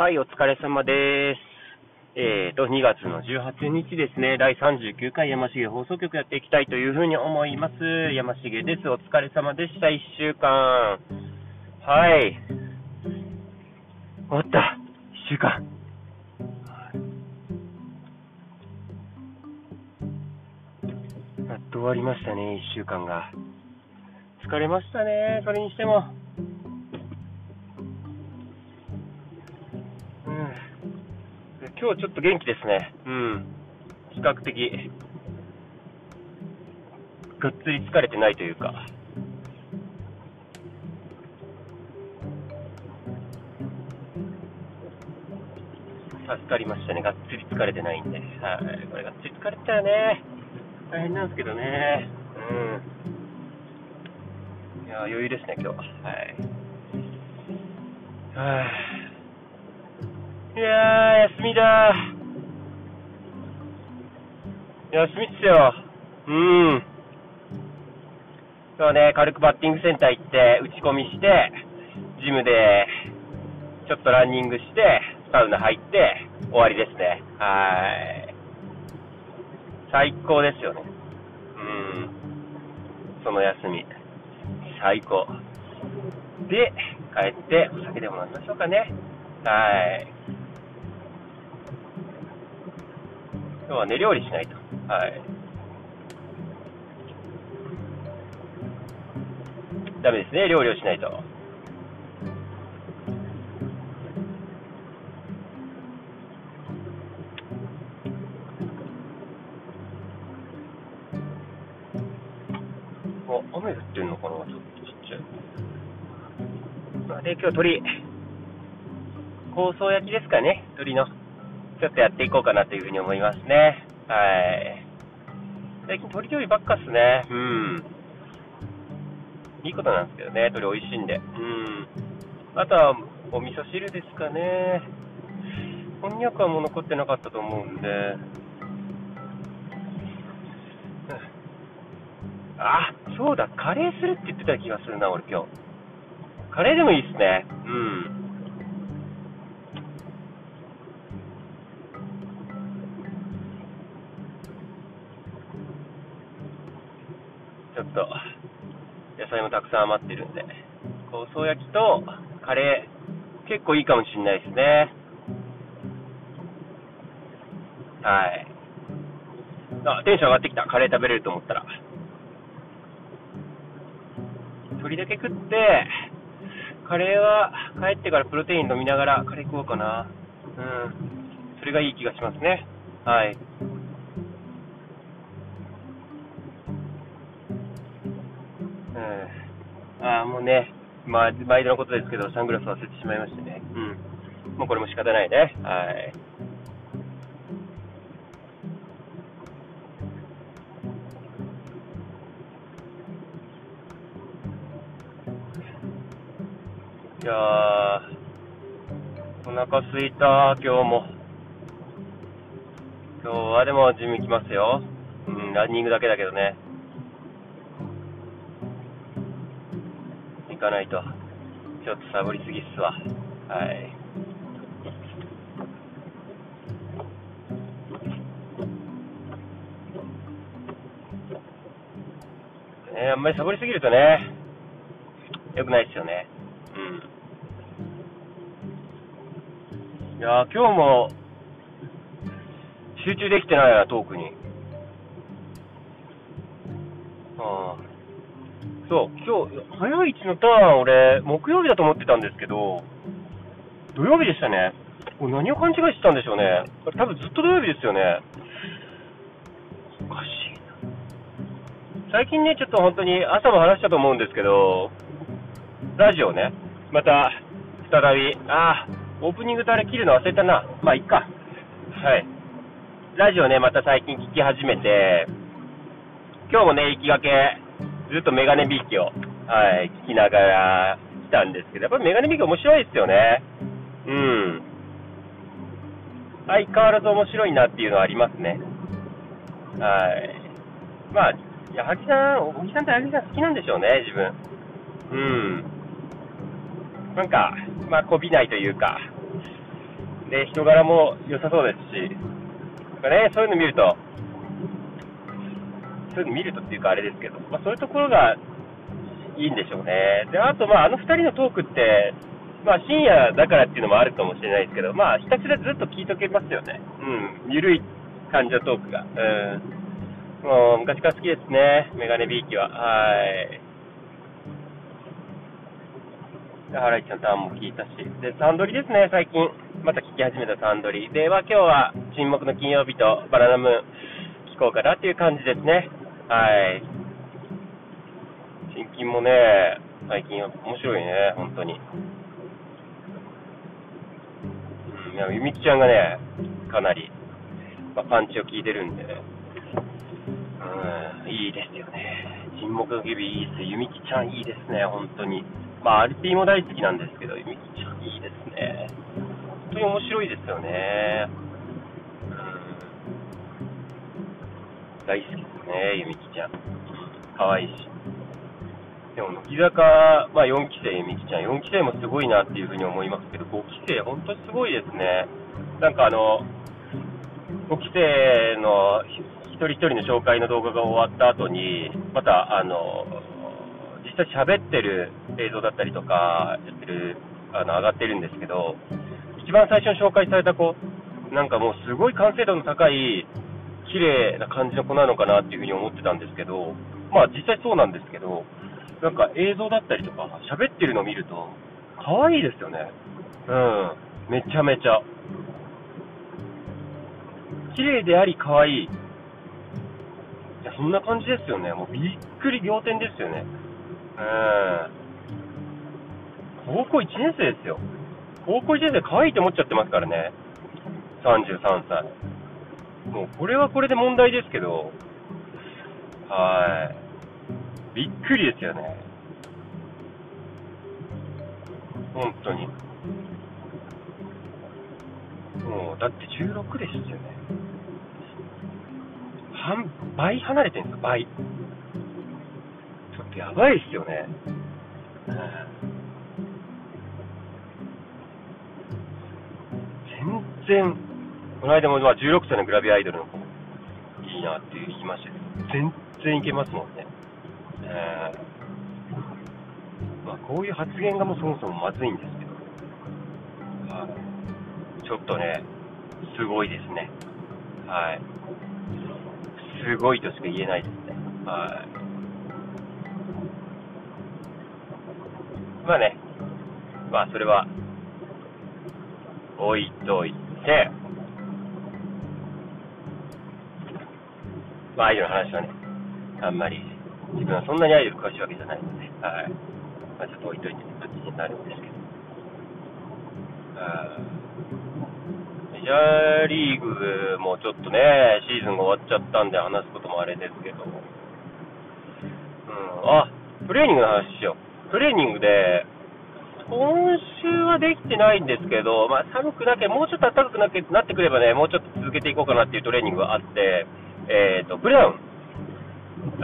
はい、お疲れ様です。えーと、2月の18日ですね、第39回山重放送局やっていきたいというふうに思います。山重です。お疲れ様でした。1週間。はい。終わった。1週間。やっと終わりましたね、1週間が。疲れましたね、それにしても。今日ちょっと元気ですね。うん。比較的、がっつり疲れてないというか。助かりましたね。がっつり疲れてないんで。はい。これがっつり疲れてたらね、大変なんですけどね。うん。いやー、余裕ですね、今日は。はい。はあいやー、休みだ休みっすよ。うーん。今日はね、軽くバッティングセンター行って、打ち込みして、ジムで、ちょっとランニングして、サウナ入って、終わりですね。はーい。最高ですよね。うーん。その休み。最高。で、帰って、お酒でも飲みましょうかね。はーい。今日はね、料理しないと。はい。ダメですね、料理をしないと。あ、雨降ってんのかなちょっとちっちゃい。で、今日鳥、香草焼きですかね、鳥の。ちょっとやっていこうかなというふうに思いますね。はい。最近鳥料理ばっかっすね。うん。いいことなんですけどね、鳥美味しいんで。うん。あとは、お味噌汁ですかね。こんにゃくはもう残ってなかったと思うんで。あ、そうだ、カレーするって言ってた気がするな、俺今日。カレーでもいいっすね。うん。っと、野菜もたくさん余ってるんで、香草焼きとカレー、結構いいかもしれないですね。はい。あ、テンション上がってきた。カレー食べれると思ったら。鶏だけ食って、カレーは帰ってからプロテイン飲みながらカレー食おうかな。うん。それがいい気がしますね。はい。ね、まあ、毎度のことですけど、サングラス忘れてしまいましてね。うん。もうこれも仕方ないね。はい。いやー、お腹すいた、今日も。今日はでもジム行きますよ。うん、ランニングだけだけどね。行かないと。ちょっとサボりすぎっすわ。はい。ね、あんまりサボりすぎるとね、良くないですよね。うん。いやー、今日も集中できてないな、トークに。そう、今日、早い位置のターン、俺、木曜日だと思ってたんですけど、土曜日でしたね。これ何を勘違いしてたんでしょうね。これ多分ずっと土曜日ですよね。おかしいな。最近ね、ちょっと本当に朝も話したと思うんですけど、ラジオね、また、再び、あー、オープニングとあれ切るの忘れたな。まあ、いっか。はい。ラジオね、また最近聞き始めて、今日もね、行きがけ、ずっとメガネビーキを、はい、聞きながら来たんですけど、やっぱりメガネビーキ面白いですよね。うん。相変わらず面白いなっていうのはありますね。はい。まあ、矢作さん、小木さんって矢作さん好きなんでしょうね、自分。うん。なんか、まあ、こびないというか、で、人柄も良さそうですし、なんかね、そういうの見ると、そういうの見るとっていうかあれですけど、まあ、そういうところがいいんでしょうね。で、あと、まあ、あの2人のトークって、まあ、深夜だからっていうのもあるかもしれないですけど、まあ、ひたすらずっと聞いとけますよね。うん、ゆるい感じのトークが。うん。もう、昔から好きですね、メガネビーキは。はい。ハライチのターンも聞いたし。で、サンドリですね、最近。また聞き始めたサンドリ。で、まあ、今日は沈黙の金曜日とバナナム聞こうかなっていう感じですね。はい。新金もね、最近面白いね、本当に。うん、いや、ゆみきちゃんがね、かなり、まあ、パンチを効いてるんで、うん、いいですよね。沈黙の日々いいです。ゆみきちゃんいいですね、本当に。まあ、アルピーも大好きなんですけど、ゆみきちゃんいいですね。本当に面白いですよね。うん。大好きですね、ゆみきちゃん。可愛いし。でも、乃木坂、まあ、4期生ゆみきちゃん、4期生もすごいなっていうふうに思いますけど、5期生、本当にすごいですね。なんかあの、5期生の一人一人の紹介の動画が終わった後に、また、あの、実際喋ってる映像だったりとか、やってる、あの、上がってるんですけど、一番最初に紹介された子、なんかもうすごい完成度の高い、綺麗な感じの子なのかなっていうふうに思ってたんですけど、まあ実際そうなんですけど、なんか映像だったりとか、喋ってるのを見ると、可愛いですよね。うん。めちゃめちゃ。綺麗であり可愛い。いや、そんな感じですよね。もうびっくり仰天ですよね。うん。高校1年生ですよ。高校1年生可愛いと思っちゃってますからね。33歳。もうこれはこれで問題ですけど、はい。びっくりですよね。本当に。もう、だって16ですよね。半、倍離れてるんですよ、倍。ちょっとやばいっすよね。全然、この間もまあ16歳のグラビアアイドルの子、いいなって言いましたけど、全然いけますもんね。えー、まあ、こういう発言がもうそもそもまずいんですけど、はい、ちょっとね、すごいですね。はい。すごいとしか言えないですね。はい。まあね、まあそれは、置いといて、まあアイドルの話はね、あんまり、自分はそんなにアイドル詳しいわけじゃないので、はい。まあちょっと置いといてって感じになるんですけど。メジャーリーグもちょっとね、シーズンが終わっちゃったんで話すこともあれですけど、うん、あ、トレーニングの話しよう。トレーニングで、今週はできてないんですけど、まあ、寒くなけもうちょっと暖かくななってくればね、もうちょっと続けていこうかなっていうトレーニングがあって、えーと、プルダウン、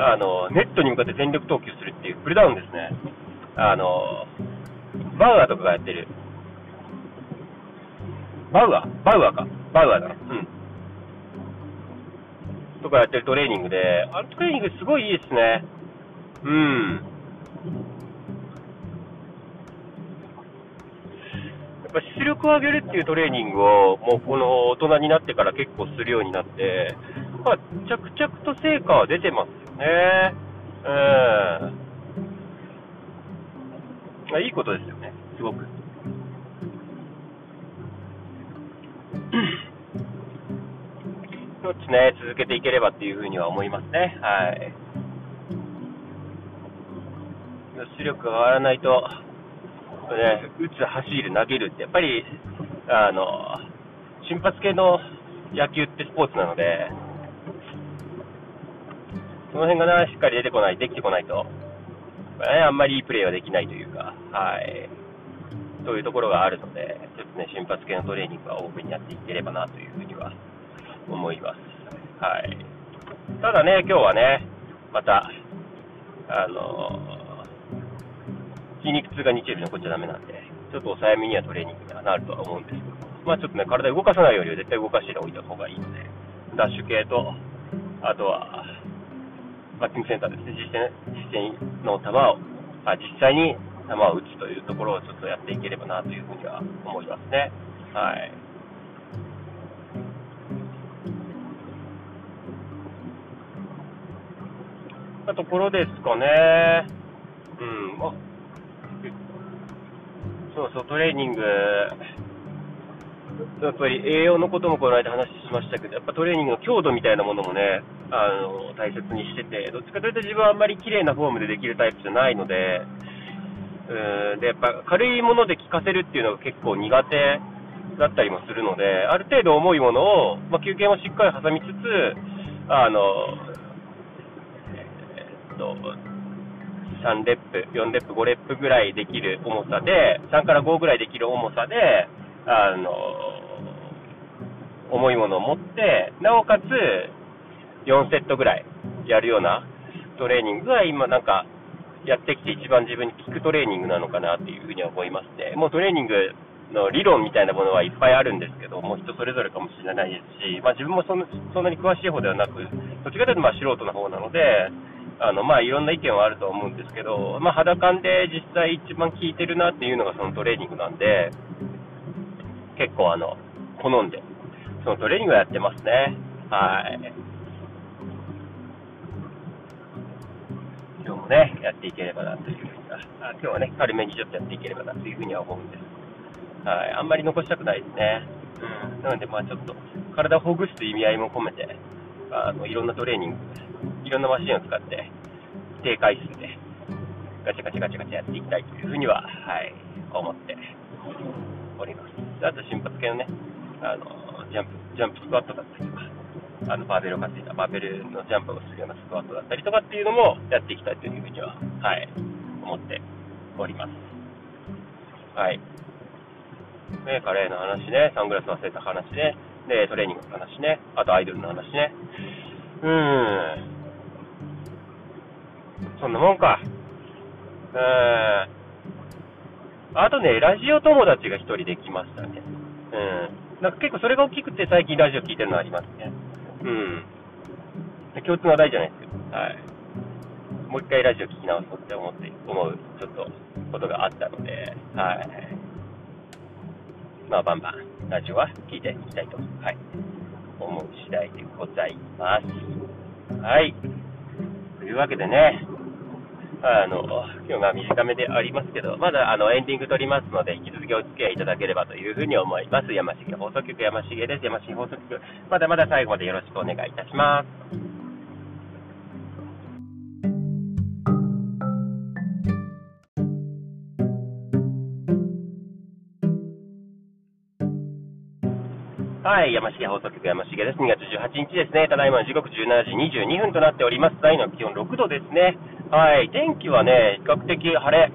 あの、ネットに向かって全力投球するっていうプルダウンですね。あの、バウアーとかがやってる。バウアー？バウアーか。バウアーだな。うん。とかやってるトレーニングで、あのトレーニングすごいいいですね。うん。やっぱ出力を上げるっていうトレーニングを、もうこの大人になってから結構するようになって、まあ、着々と成果は出てますよね。うん。いいことですよね、すごく。一つね、続けていければっていうふうには思いますね。はい。出力が上がらないと、ね、打つ、走る、投げるって、やっぱり、あの、瞬発系の野球ってスポーツなので、その辺がな、しっかり出てこない、できてこないと、ね、あんまりいいプレーはできないというか、はい。そういうところがあるので、ちょっとね、瞬発系のトレーニングはオープンにやっていければなというふうには思います。はい。ただね、今日はね、また、あの筋肉痛が日曜日残っちゃダメなんで、ちょっと抑えめにはトレーニングにはなるとは思うんですけどまあちょっとね、体動かさないよりは絶対動かしておいた方がいいので、ダッシュ系と、あとは、バッティングセンターですね、実践実践の球を、あ実際に球を打つというところをちょっとやっていければなというふうには思いますね。はい。なところですかね。うん、まそうそう、トレーニング、やっぱり栄養のこともこの間話しましたけど、やっぱトレーニングの強度みたいなものもね、あの大切にしてて、どっちかというと自分はあんまり綺麗なフォームでできるタイプじゃないので、うんでやっぱ軽いもので効かせるっていうのが結構苦手だったりもするので、ある程度重いものを、まあ、休憩もしっかり挟みつつ、あの、えっと、3レップ、4レップ、5レップぐらいできる重さで、3から5ぐらいできる重さで、あの、重いものを持って、なおかつ4セットぐらいやるようなトレーニングが今なんかやってきて一番自分に効くトレーニングなのかなっていうふうに思いますね。もうトレーニングの理論みたいなものはいっぱいあるんですけど、もう人それぞれかもしれないですし、まあ、自分もそんなに詳しい方ではなく、どっちかというとまあ素人の方なので、あのまあいろんな意見はあると思うんですけど、まあ、肌感で実際一番効いてるなっていうのがそのトレーニングなんで、結構あの好んで、そのトレーニングをやってますね。はい。今日もね、やっていければなというふうに、あ今日はね、軽めにちょっとやっていければなというふうには思うんです。はい、あんまり残したくないですね。うん、なので、まあちょっと、体をほぐすと意味合いも込めて、あのいろんなトレーニング、いろんなマシンを使って、低回数で、ガチャガチャガチャガチャやっていきたいというふうには、はい、思っております。あと、瞬発系のね、あの、ジャンプ、ジャンプスクワットだったりとか、あの、バーベルを買っていたバーベルのジャンプをするようなスクワットだったりとかっていうのもやっていきたいというふうには、はい、思っております。はい。ね、カレーの話ね、サングラス忘れた話ね、で、トレーニングの話ね、あとアイドルの話ね。うーん。そんなもんか。うーん。あとね、ラジオ友達が1人できましたね。うん。なんか結構それが大きくて最近ラジオ聞いてるのありますね。うん。共通の話題じゃないですけど。はい。もう一回ラジオ聞き直そうって思って、思う、ちょっと、ことがあったので、はい。まあ、バンバンラジオは聞いていきたいと、はい、思う次第でございます。はい。というわけでね、あの、今日が短めでありますけど、まだあのエンディング撮りますので、引き続きお付き合いいただければというふうに思います。山重放送局山重です。山重放送局、まだまだ最後までよろしくお願いいたします。はい、山重放送局山重です。2月18日ですね。ただいまの時刻17時22分となっております。大の気温6度ですね。はい、天気はね、比較的晴れ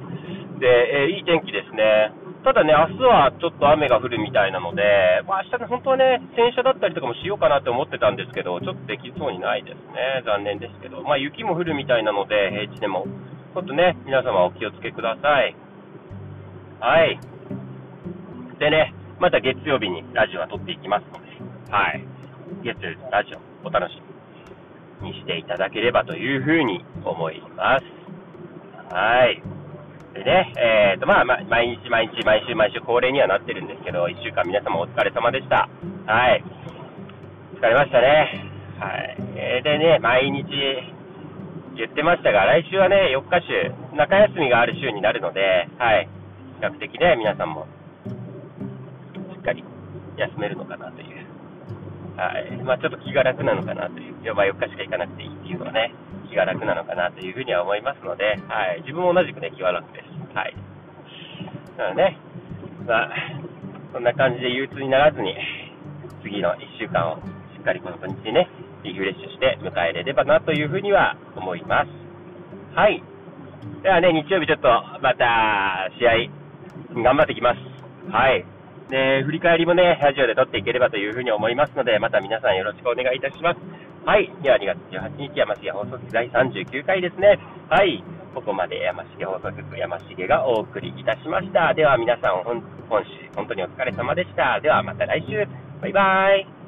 で、えー、いい天気ですね。ただね、明日はちょっと雨が降るみたいなので、まあ、明日ね、本当はね、洗車だったりとかもしようかなって思ってたんですけど、ちょっとできそうにないですね。残念ですけど。まあ、雪も降るみたいなので、平地でも。ちょっとね、皆様お気をつけください。はい。でね、また月曜日にラジオは撮っていきますので、はい。月曜日のラジオお楽しみにしていただければというふうに思います。はい。でね、えーと、まあ、ま、毎日毎日毎週毎週恒例にはなってるんですけど、1週間皆様お疲れ様でした。はい。疲れましたね。はい。えー、でね、毎日言ってましたが、来週はね、4日週、中休みがある週になるので、はい。比較的ね、皆さんもしっかり休めるのかなという、はいまあ、ちょっと気が楽なのかなという、4日4日しか行かなくていいっていうのはね、気が楽なのかなというふうには思いますので、はい、自分も同じくね、気は楽です。はい。なのでね、まあ、そんな感じで憂鬱にならずに、次の1週間をしっかりこの土日にね、リフレッシュして迎えれればなというふうには思います。はい。ではね、日曜日ちょっとまた試合頑張ってきます。はい。で、振り返りもね、ラジオで撮っていければというふうに思いますので、また皆さんよろしくお願いいたします。はい。では2月18日、山重放送局第39回ですね。はい。ここまで山重放送局山重がお送りいたしました。では皆さん、本週、本当にお疲れ様でした。ではまた来週。バイバイ。